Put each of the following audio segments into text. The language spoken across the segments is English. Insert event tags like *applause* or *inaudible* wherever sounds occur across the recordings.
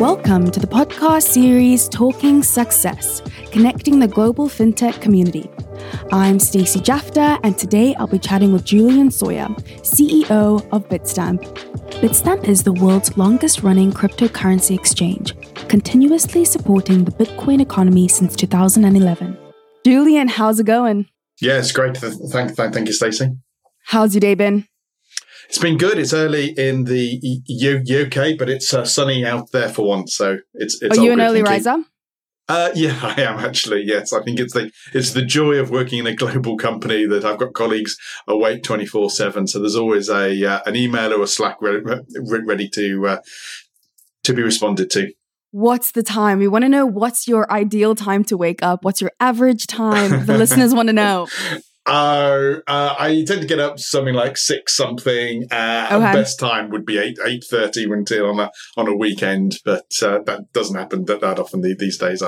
Welcome to the podcast series Talking Success, connecting the global fintech community. I'm Stacey Jafta, and today I'll be chatting with Julian Sawyer, CEO of Bitstamp. Bitstamp is the world's longest running cryptocurrency exchange, continuously supporting the Bitcoin economy since 2011. Julian, how's it going? Yeah, it's great. Thank, thank, thank you, Stacey. How's your day been? It's been good. It's early in the UK, but it's uh, sunny out there for once. So it's. it's Are you an early riser? Uh, yeah, *laughs* I am actually. Yes, I think it's the it's the joy of working in a global company that I've got colleagues awake twenty four seven. So there's always a uh, an email or a Slack ready, ready to uh, to be responded to. What's the time? We want to know what's your ideal time to wake up. What's your average time? The *laughs* listeners want to know. Uh, uh, I tend to get up something like six something. Uh, okay. Best time would be eight eight thirty until on a on a weekend, but uh, that doesn't happen that, that often these days.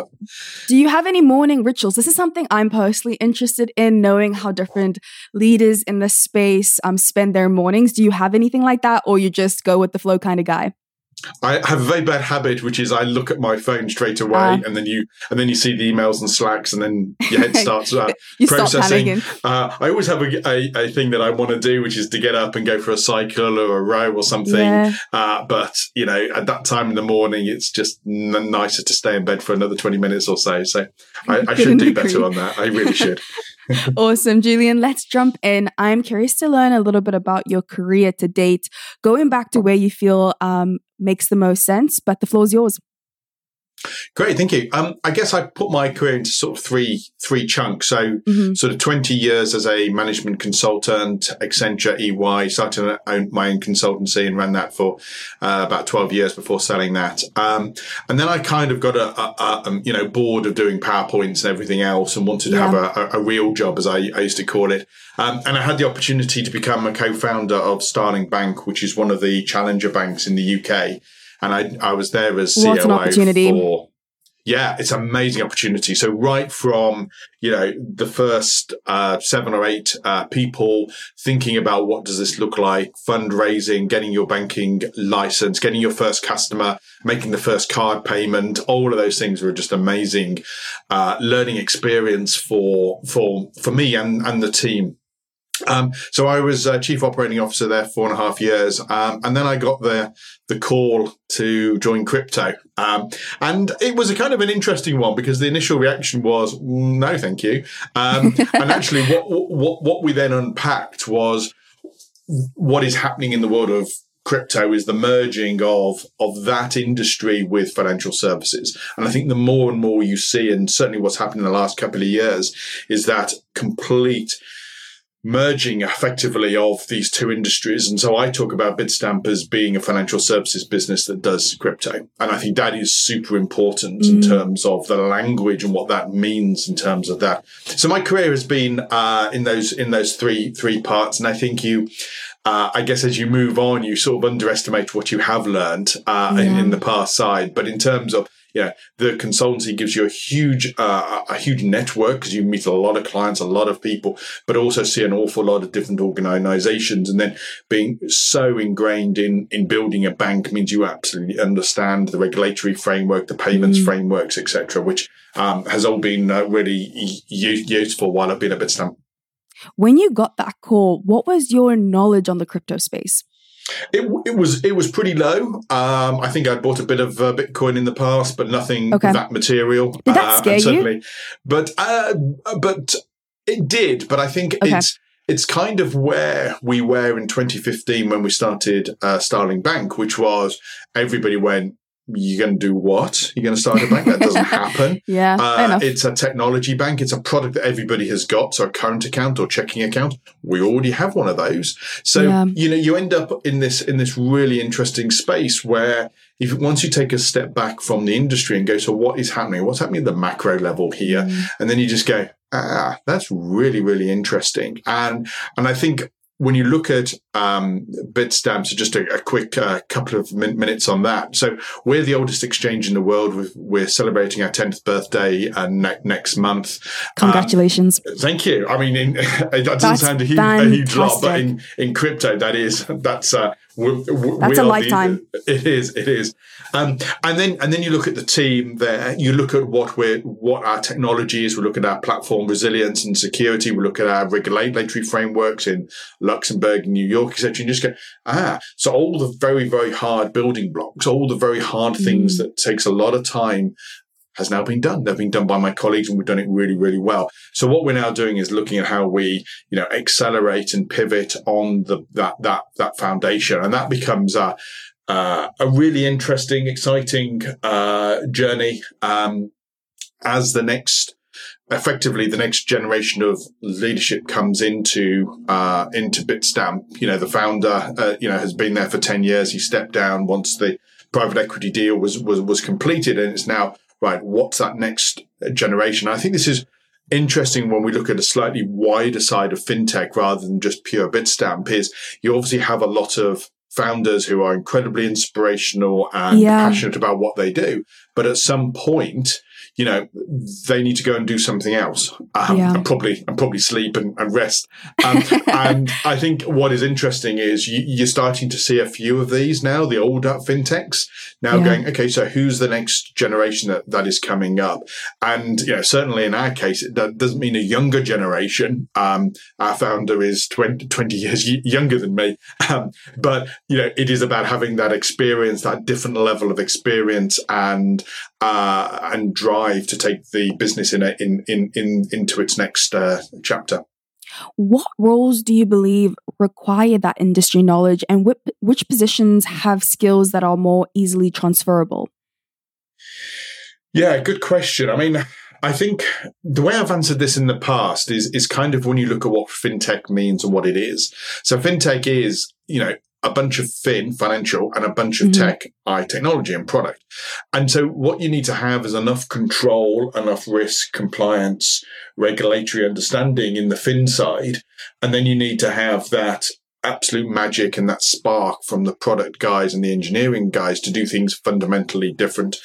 Do you have any morning rituals? This is something I'm personally interested in knowing how different leaders in the space um, spend their mornings. Do you have anything like that, or you just go with the flow kind of guy? I have a very bad habit, which is I look at my phone straight away, uh, and then you and then you see the emails and slacks, and then your head *laughs* starts uh, *laughs* processing. Uh, I always have a, a, a, thing that I want to do, which is to get up and go for a cycle or a row or something. Yeah. Uh, but you know, at that time in the morning, it's just n- nicer to stay in bed for another twenty minutes or so. So I, *laughs* I should do better on that. I really should. *laughs* awesome, Julian. Let's jump in. I'm curious to learn a little bit about your career to date, going back to where you feel um, makes the most sense, but the floor is yours. Great, thank you. Um, I guess I put my career into sort of three three chunks. So, mm-hmm. sort of twenty years as a management consultant, Accenture, EY. Started my own consultancy and ran that for uh, about twelve years before selling that. Um, and then I kind of got a, a, a, um, you know bored of doing powerpoints and everything else, and wanted to yeah. have a, real job, as I, I used to call it. Um, and I had the opportunity to become a co-founder of Starling Bank, which is one of the challenger banks in the UK and I I was there as COO what an opportunity. for. Yeah, it's an amazing opportunity. So right from you know the first uh, seven or eight uh, people thinking about what does this look like, fundraising, getting your banking license, getting your first customer, making the first card payment, all of those things were just amazing uh, learning experience for for for me and and the team. Um, so I was uh, chief operating officer there four and a half years, um, and then I got the the call to join crypto, um, and it was a kind of an interesting one because the initial reaction was mm, no, thank you, um, *laughs* and actually what, what what we then unpacked was what is happening in the world of crypto is the merging of of that industry with financial services. And i think the more and more you see and certainly what's happened in the last couple of years is that complete merging effectively of these two industries. And so I talk about Bitstamp as being a financial services business that does crypto. And I think that is super important mm. in terms of the language and what that means in terms of that. So my career has been, uh, in those, in those three, three parts. And I think you, uh, I guess as you move on, you sort of underestimate what you have learned, uh, yeah. in, in the past side. But in terms of yeah, the consultancy gives you a huge, uh, a huge network because you meet a lot of clients, a lot of people, but also see an awful lot of different organizations. And then being so ingrained in, in building a bank means you absolutely understand the regulatory framework, the payments mm. frameworks, etc., which um, has all been uh, really useful while I've been at Bitstamp. When you got that call, what was your knowledge on the crypto space? It, it was it was pretty low. Um, I think I'd bought a bit of uh, Bitcoin in the past, but nothing okay. that material. Did that uh, scare you? But uh, but it did. But I think okay. it's it's kind of where we were in 2015 when we started uh, Starling Bank, which was everybody went, you're going to do what? You're going to start a bank? That doesn't *laughs* happen. yeah. Uh, it's a technology bank. It's a product that everybody has got. So a current account or checking account. We already have one of those. So, yeah. you know, you end up in this, in this really interesting space where if once you take a step back from the industry and go, so what is happening? What's happening at the macro level here? Mm. And then you just go, ah, that's really, really interesting. And, and I think when you look at um, Bitstamp, so just a, a quick uh, couple of min- minutes on that. So we're the oldest exchange in the world. We're, we're celebrating our 10th birthday uh, ne- next month. Congratulations. Um, thank you. I mean, in, *laughs* that doesn't that's sound a huge, a huge, lot, but in, in crypto, that is, that's, uh, we're, that's a lifetime. The, it is, it is. Um, and then and then you look at the team there. You look at what we're what our technology is. We look at our platform resilience and security. We look at our regulatory frameworks in Luxembourg, New York, etc. And just go ah. So all the very very hard building blocks, all the very hard mm. things that takes a lot of time has now been done. They've been done by my colleagues and we've done it really, really well. So what we're now doing is looking at how we, you know, accelerate and pivot on the, that, that, that foundation. And that becomes a, uh, a really interesting, exciting uh, journey um, as the next, effectively, the next generation of leadership comes into uh, into Bitstamp. You know, the founder, uh, you know, has been there for ten years. He stepped down once the private equity deal was was was completed, and it's now right. What's that next generation? I think this is interesting when we look at a slightly wider side of fintech rather than just pure Bitstamp. Is you obviously have a lot of founders who are incredibly inspirational and yeah. passionate about what they do. But at some point, you know, they need to go and do something else. Um, yeah. and probably and probably sleep and, and rest. Um, *laughs* and I think what is interesting is you, are starting to see a few of these now, the older fintechs now yeah. going, okay, so who's the next generation that, that is coming up? And, you know, certainly in our case, that doesn't mean a younger generation. Um, our founder is 20, 20 years younger than me. Um, but, you know, it is about having that experience, that different level of experience and, uh, and drive to take the business in, a, in, in, in, into its next uh, chapter. What roles do you believe require that industry knowledge, and which, which positions have skills that are more easily transferable? Yeah, good question. I mean, I think the way I've answered this in the past is is kind of when you look at what fintech means and what it is. So fintech is, you know, a bunch of fin, financial, and a bunch of mm-hmm. tech, i technology and product. And so what you need to have is enough control, enough risk, compliance, regulatory understanding in the fin side. And then you need to have that absolute magic and that spark from the product guys and the engineering guys to do things fundamentally different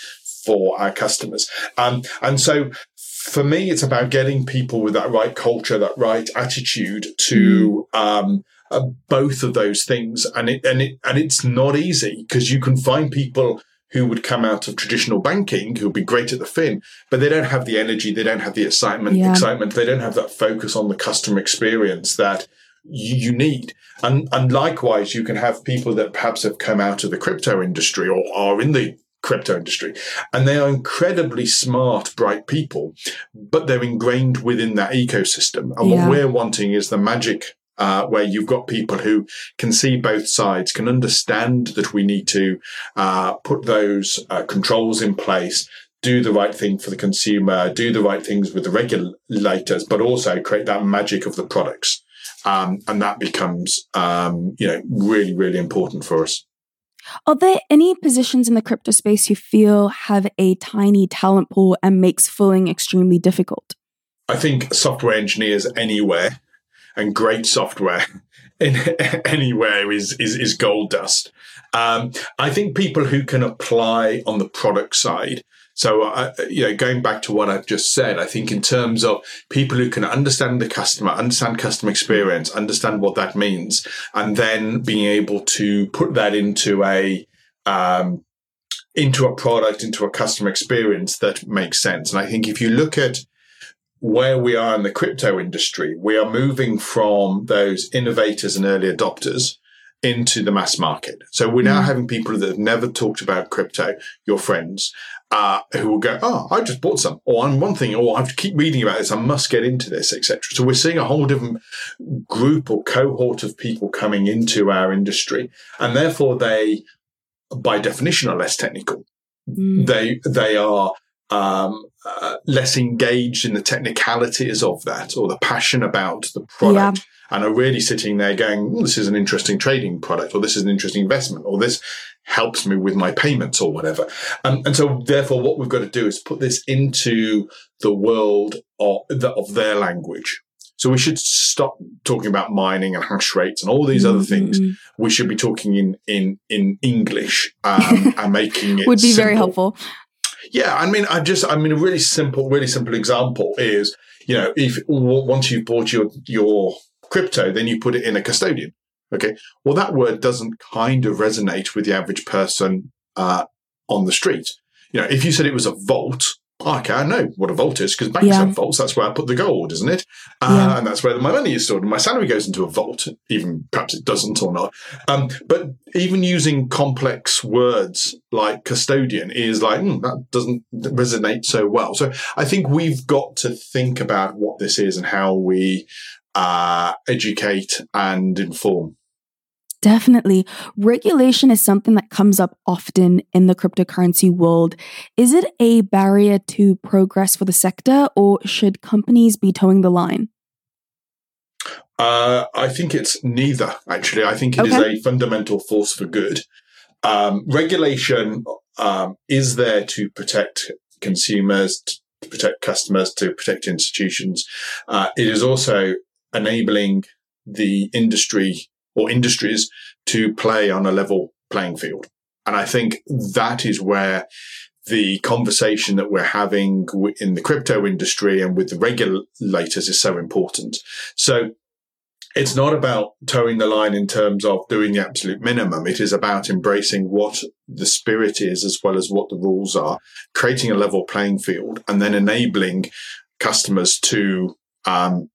for our customers. Um, and so for me, it's about getting people with that right culture, that right attitude to, mm. um, uh, both of those things. And it, and it, and it's not easy because you can find people who would come out of traditional banking who would be great at the fin, but they don't have the energy, they don't have the excitement, yeah. excitement, they don't have that focus on the customer experience that you, you need. And, and likewise, you can have people that perhaps have come out of the crypto industry or are in the crypto industry. And they are incredibly smart, bright people, but they're ingrained within that ecosystem. And yeah. what we're wanting is the magic uh, where you've got people who can see both sides, can understand that we need to uh, put those uh, controls in place, do the right thing for the consumer, do the right things with the regulators, but also create that magic of the products. Um, and that becomes, um, you know, really, really important for us. Are there any positions in the crypto space you feel have a tiny talent pool and makes filling extremely difficult? I think software engineers anywhere and great software *laughs* in *laughs* anywhere is, is, is gold dust. Um, I think people who can apply on the product side. So, uh, you know, going back to what I've just said, I think in terms of people who can understand the customer, understand customer experience, understand what that means, and then being able to put that into a, um, into a product, into a customer experience that makes sense. And I think if you look at where we are in the crypto industry, we are moving from those innovators and early adopters into the mass market. So we're now mm. having people that have never talked about crypto, your friends, uh, who will go, "Oh, I just bought some," or "I'm one thing," or "I have to keep reading about this. I must get into this," etc. So we're seeing a whole different group or cohort of people coming into our industry, and therefore they, by definition, are less technical. Mm. They they are um, uh, less engaged in the technicalities of that or the passion about the product yeah. and are really sitting there going, well, this is an interesting trading product or this is an interesting investment or this helps me with my payments or whatever. Um, and so therefore what we've got to do is put this into the world of, the, of their language. So we should stop talking about mining and hash rates and all these mm-hmm. other things. We should be talking in in in English um, and making it *laughs* would be simple. very helpful. Yeah, I mean, I just, I mean, a really simple, really simple example is, you know, if once you've bought your your crypto, then you put it in a custodian. Okay, well, that word doesn't kind of resonate with the average person uh, on the street. You know, if you said it was a vault, okay, I know what a vault is because banks yeah. have vaults. That's where I put the gold, isn't it? Uh, yeah. And that's where my money is stored. And my salary goes into a vault, even perhaps it doesn't or not. Um, but even using complex words like custodian is like, mm, that doesn't resonate so well. So I think we've got to think about what this is and how we uh, educate and inform. Definitely. Regulation is something that comes up often in the cryptocurrency world. Is it a barrier to progress for the sector, or should companies be toeing the line? Uh, I think it's neither, actually. I think it okay. is a fundamental force for good. Um, regulation um, is there to protect consumers, to protect customers, to protect institutions. Uh, it is also enabling the industry or industries to play on a level playing field. And I think that is where the conversation that we're having in the crypto industry and with the regulators is so important. So it's not about toeing the line in terms of doing the absolute minimum. It is about embracing what the spirit is as well as what the rules are, creating a level playing field and then enabling customers to um,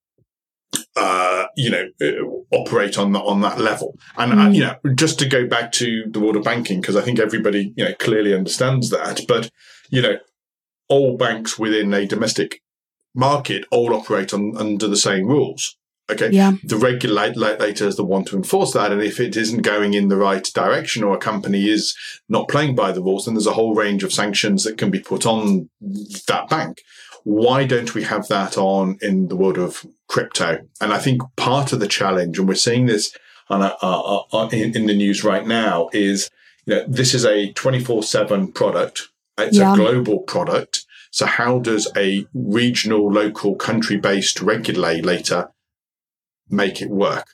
uh, you know, uh, operate on that on that level. And mm. uh, you know, just to go back to the world of banking, because I think everybody you know clearly understands that. But you know, all banks within a domestic market all operate on under the same rules. Okay. Yeah. The regulator is the one to enforce that. And if it isn't going in the right direction or a company is not playing by the rules, then there's a whole range of sanctions that can be put on that bank why don't we have that on in the world of crypto? And I think part of the challenge, and we're seeing this on a, uh, uh, in, in, the news right now, is you know this is a twenty four seven product. It's yeah. a global product. So how does a regional, local, country based regulator make it work?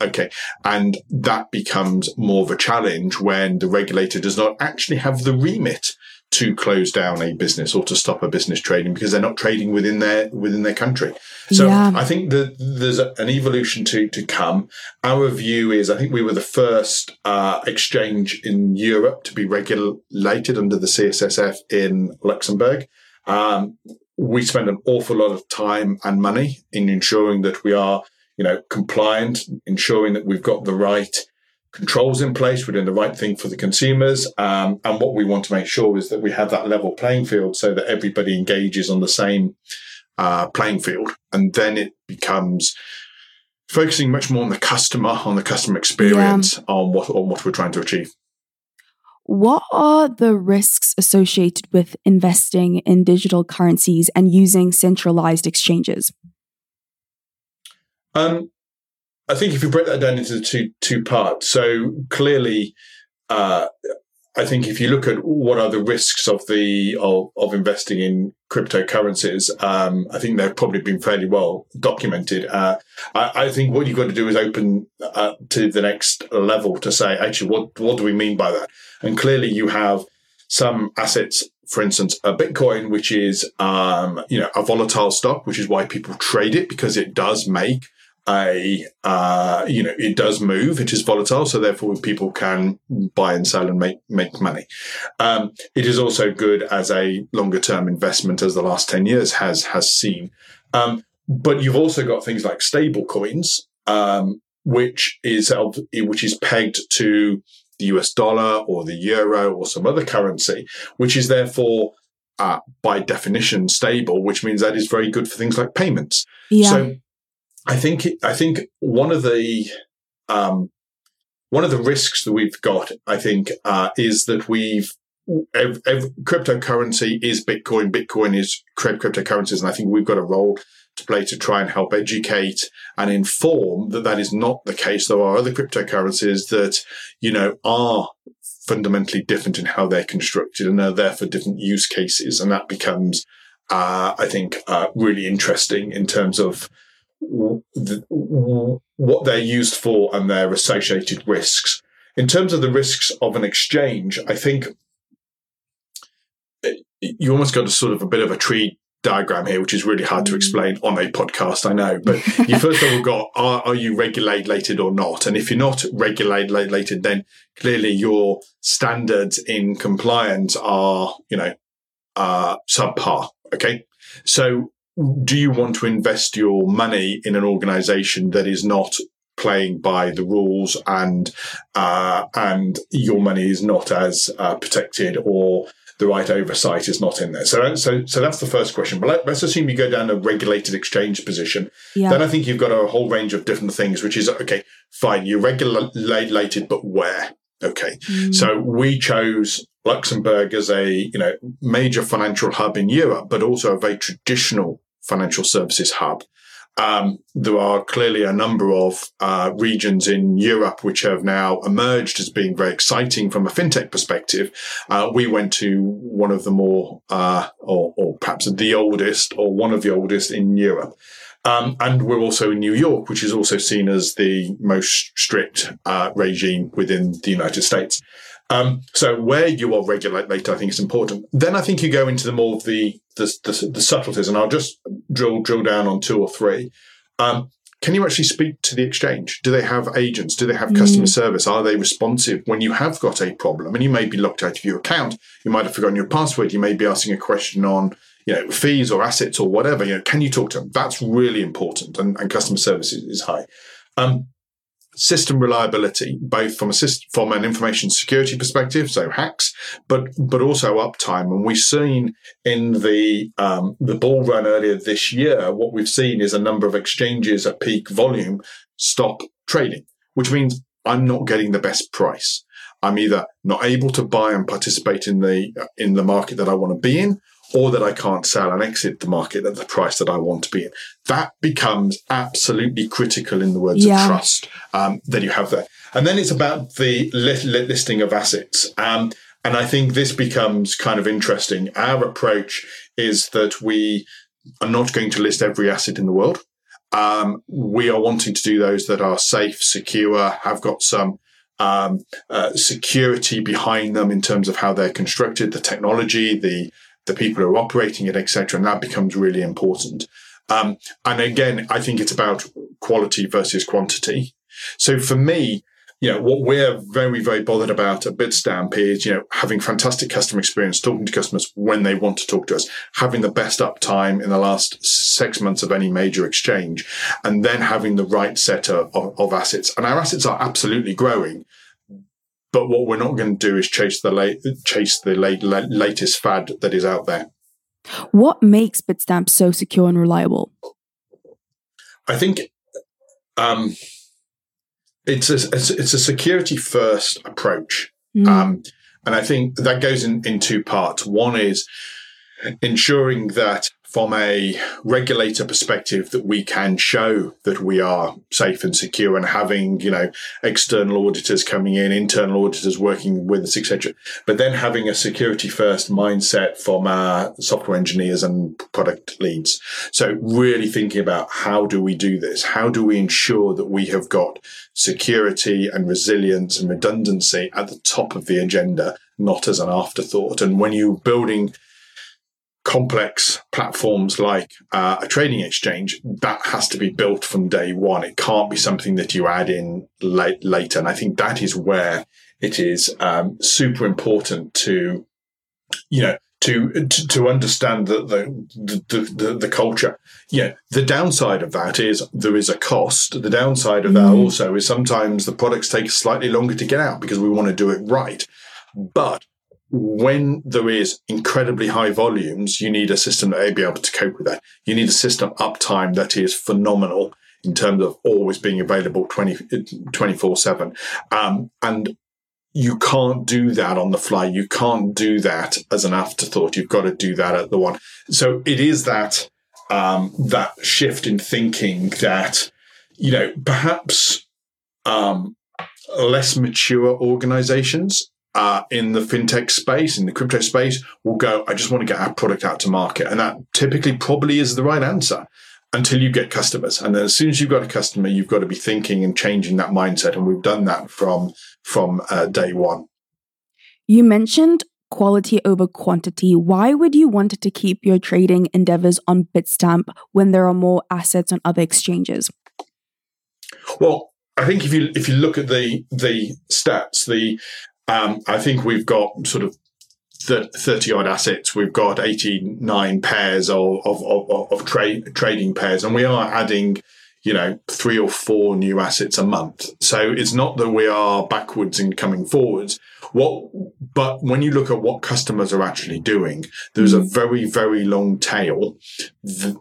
Okay. And that becomes more of a challenge when the regulator does not actually have the remit to close down a business or to stop a business trading because they're not trading within their within their country. So yeah. I think that there's an evolution to to come. Our view is I think we were the first uh, exchange in Europe to be regulated under the CSSF in Luxembourg. Um, we spend an awful lot of time and money in ensuring that we are, you know, compliant, ensuring that we've got the right controls in place. We're doing the right thing for the consumers. Um, and what we want to make sure is that we have that level playing field so that everybody engages on the same uh, playing field. And then it becomes focusing much more on the customer, on the customer experience, yeah. on what on what we're trying to achieve. What are the risks associated with investing in digital currencies and using centralized exchanges? Um, I think if you break that down into two two parts, so clearly, uh, I think if you look at what are the risks of the of, of investing in cryptocurrencies, um, I think they've probably been fairly well documented. Uh, I, I, think what you've got to do is open uh, to the next level to say, actually, what what do we mean by that? And clearly, you have some assets for instance, a Bitcoin, which is, um, you know, a volatile stock, which is why people trade it because it does make a uh, you know it does move it is volatile so therefore people can buy and sell and make make money. Um, it is also good as a longer term investment as the last 10 years has has seen. Um, but you've also got things like stable coins um, which is which is pegged to the US dollar or the euro or some other currency which is therefore uh, by definition stable which means that is very good for things like payments. Yeah. so I think I think one of the um, one of the risks that we've got, I think, uh, is that we've ev- ev- cryptocurrency is Bitcoin. Bitcoin is cryptocurrencies, and I think we've got a role to play to try and help educate and inform that that is not the case. There are other cryptocurrencies that you know are fundamentally different in how they're constructed and are therefore different use cases, and that becomes, uh, I think, uh, really interesting in terms of what they're used for and their associated risks. In terms of the risks of an exchange, I think you almost got a sort of a bit of a tree diagram here, which is really hard to mm. explain on a podcast, I know. But you *laughs* first of all got are, are you regulated or not? And if you're not regulated, then clearly your standards in compliance are, you know, uh, subpar. Okay. So do you want to invest your money in an organization that is not playing by the rules and uh, and your money is not as uh, protected or the right oversight is not in there. So, so, so that's the first question. But let, us assume you go down a regulated exchange position. Yeah. Then I think you've got a whole range of different things, which is okay, fine, you're regulated, but where? Okay. Mm. So we chose Luxembourg as a, you know, major financial hub in Europe, but also a very traditional financial services hub. Um, there are clearly a number of uh, regions in Europe which have now emerged as being very exciting from a fintech perspective. Uh, we went to one of the more, uh, or, or, perhaps the oldest, or one of the oldest in Europe. Um, and we're also in New York, which is also seen as the most strict uh, regime within the United States. Um, so where you are regulated, later, I think is important. Then I think you go into the more of the, the, the, the subtleties, and I'll just drill, drill down on two or three. Um, can you actually speak to the exchange? Do they have agents? Do they have customer mm. service? Are they responsive when you have got a problem? And you may be locked out of your account. You might have forgotten your password. You may be asking a question on, you know, fees or assets or whatever. You know, can you talk to them? That's really important, and, and customer service is, is high. Um, system reliability, both from a system, from an information security perspective, so hacks, but but also uptime. And we've seen in the um, the bull run earlier this year, what we've seen is a number of exchanges at peak volume stop trading, which means I'm not getting the best price. I'm either not able to buy and participate in the in the market that I want to be in, or that I can't sell and exit the market at the price that I want to be in. That becomes absolutely critical in the words yeah. of trust um, that you have there. And then it's about the listing of assets. Um, and I think this becomes kind of interesting. Our approach is that we are not going to list every asset in the world. Um, we are wanting to do those that are safe, secure, have got some um, uh, security behind them in terms of how they're constructed, the technology, the the people who are operating it, etc. And that becomes really important. Um, and again, I think it's about quality versus quantity. So for me, you know, what we're very, very bothered about at Bitstamp is, you know, having fantastic customer experience, talking to customers when they want to talk to us, having the best uptime in the last six months of any major exchange, and then having the right set of, of assets. And our assets are absolutely growing. But what we're not going to do is chase the late, chase the late, latest fad that is out there. What makes Bitstamp so secure and reliable? I think um, it's a it's a security first approach, mm. um, and I think that goes in in two parts. One is ensuring that from a regulator perspective that we can show that we are safe and secure and having you know external auditors coming in internal auditors working with us etc but then having a security first mindset from our software engineers and product leads. So really thinking about how do we do this? How do we ensure that we have got security and resilience and redundancy at the top of the agenda not as an afterthought? And when you're building complex platforms like uh, a trading exchange, that has to be built from day one. It can't be something that you add in late, later. And I think that is where it is um, super important to, you know, to to, to understand the the, the the, the culture. Yeah, the downside of that is there is a cost. The downside of that mm. also is sometimes the products take slightly longer to get out because we want to do it right. But when there is incredibly high volumes, you need a system that may be able to cope with that. You need a system uptime that is phenomenal in terms of always being available 24 7. Um, and you can't do that on the fly. You can't do that as an afterthought. You've got to do that at the one. So it is that, um, that shift in thinking that, you know, perhaps, um, less mature organizations uh, in the fintech space, in the crypto space, will go, I just want to get our product out to market. And that typically probably is the right answer. until you get customers. And then as soon as you've got a customer, you've got to be thinking and changing that mindset. And we've done that from, from uh, day one. You mentioned quality over quantity. Why would you want to keep your trading endeavors on Bitstamp when there are more assets on other exchanges? Well, I think if you if you look at the the stats, the um, I think we've got sort of 30 odd assets. We've got 89 pairs of, of, of, of trade, trading pairs, and we are adding, you know, three or four new assets a month. So it's not that we are backwards and coming forwards. What, but when you look at what customers are actually doing, there's a mm. very, very long tail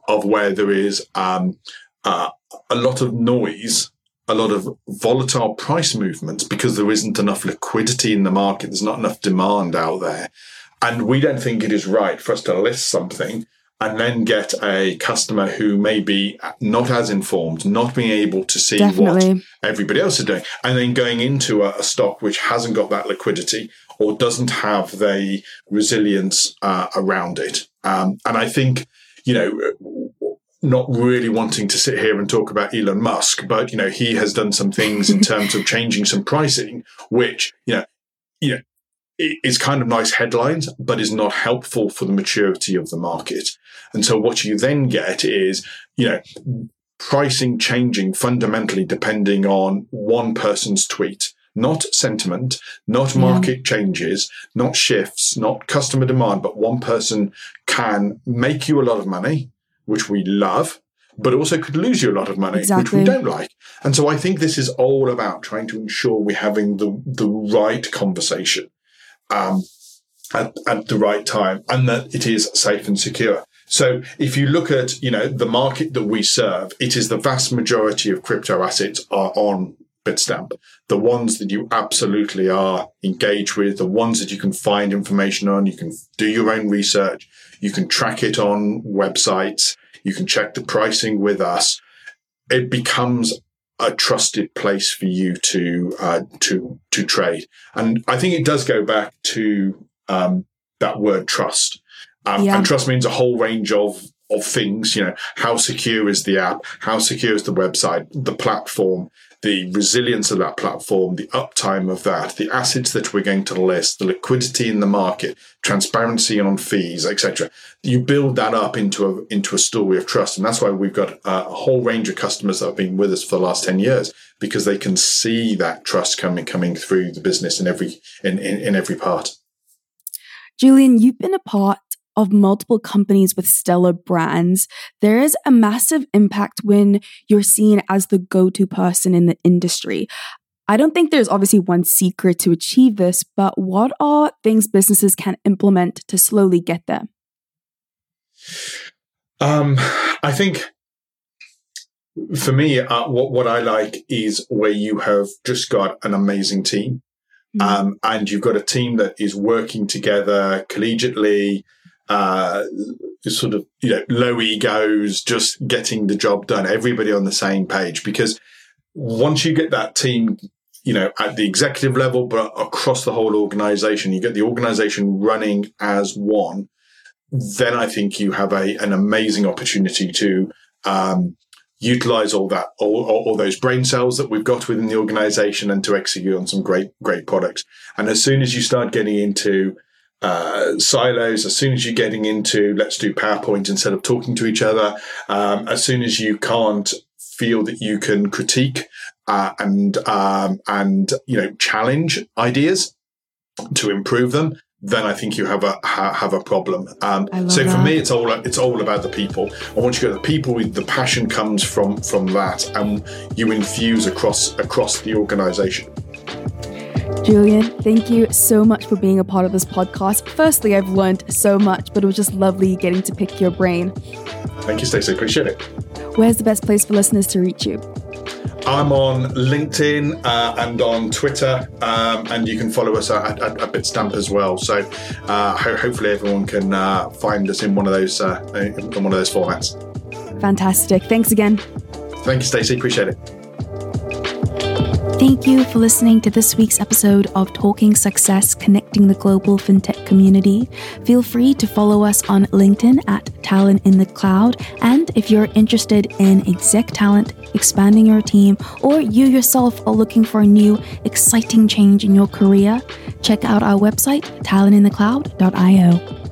of where there is, um, uh, a lot of noise a lot of volatile price movements because there isn't enough liquidity in the market. There's not enough demand out there. And we don't think it is right for us to list something and then get a customer who may be not as informed, not being able to see Definitely. what everybody else is doing, and then going into a, a, stock which hasn't got that liquidity or doesn't have the resilience uh, around it. Um, and I think, you know, not really wanting to sit here and talk about Elon Musk, but you know, he has done some things in *laughs* terms of changing some pricing, which, you know, you know, is kind of nice headlines, but is not helpful for the maturity of the market. And so what you then get is, you know, pricing changing fundamentally depending on one person's tweet, not sentiment, not market yeah. changes, not shifts, not customer demand, but one person can make you a lot of money which we love, but also could lose you a lot of money, exactly. which we don't like. And so I think this is all about trying to ensure we're having the, the right conversation um, at, at the right time and that it is safe and secure. So if you look at, you know, the market that we serve, it is the vast majority of crypto assets are on Bitstamp. The ones that you absolutely are engaged with, the ones that you can find information on, you can do your own research, you can track it on websites. You can check the pricing with us. It becomes a trusted place for you to uh, to to trade. And I think it does go back to um, that word trust. Um, yeah. And trust means a whole range of of things. You know, how secure is the app? How secure is the website? The platform? The resilience of that platform, the uptime of that, the assets that we're going to list, the liquidity in the market, transparency on fees, etc. You build that up into a into a story of trust, and that's why we've got uh, a whole range of customers that have been with us for the last ten years because they can see that trust coming coming through the business in every in, in, in every part. Julian, you've been a part of multiple companies with stellar brands, there is a massive impact when you're seen as the go to person in the industry. I don't think there's obviously one secret to achieve this, but what are things businesses can implement to slowly get there? Um, I think for me, uh, what what I like is where you have just got an amazing team, mm-hmm. um, and you've got a team that is working together collegiately uh, sort of you know low egos, just getting the job done. Everybody on the same page because once you get that team, you know, at the executive level, but across the whole organization, you get the organization running as one. Then I think you have a an amazing opportunity to um, utilize all that, all, all, all, those brain cells that we've got within the organization and to execute on some great, great products. And as soon as you start getting into uh, silos, as soon as you're getting into let's do PowerPoint instead of talking to each other, um, as soon as you can't feel that you can critique uh, and um, and you know challenge ideas to improve them, then I think you have a ha, have a problem. Um, so that. for me, it's all it's all about the people. I want you to get the people. The passion comes from from that, and you infuse across across the organisation. Julian, thank you so much for being a part of this podcast. Firstly, I've learned so much, but it was just lovely getting to pick your brain. Thank you, Stacey. Appreciate it. Where's the best place for listeners to reach you? I'm on LinkedIn uh, and on Twitter, um, and you can follow us at, at, at Bitstamp as well. So uh, ho- hopefully everyone can uh, find us in one of those uh, in one of those formats. Fantastic. Thanks again. Thank you, Stacey. Appreciate it. Thank you for listening to this week's episode of Talking Success Connecting the Global FinTech Community. Feel free to follow us on LinkedIn at Talent in the Cloud. And if you're interested in exec talent, expanding your team, or you yourself are looking for a new, exciting change in your career, check out our website, talentinthecloud.io.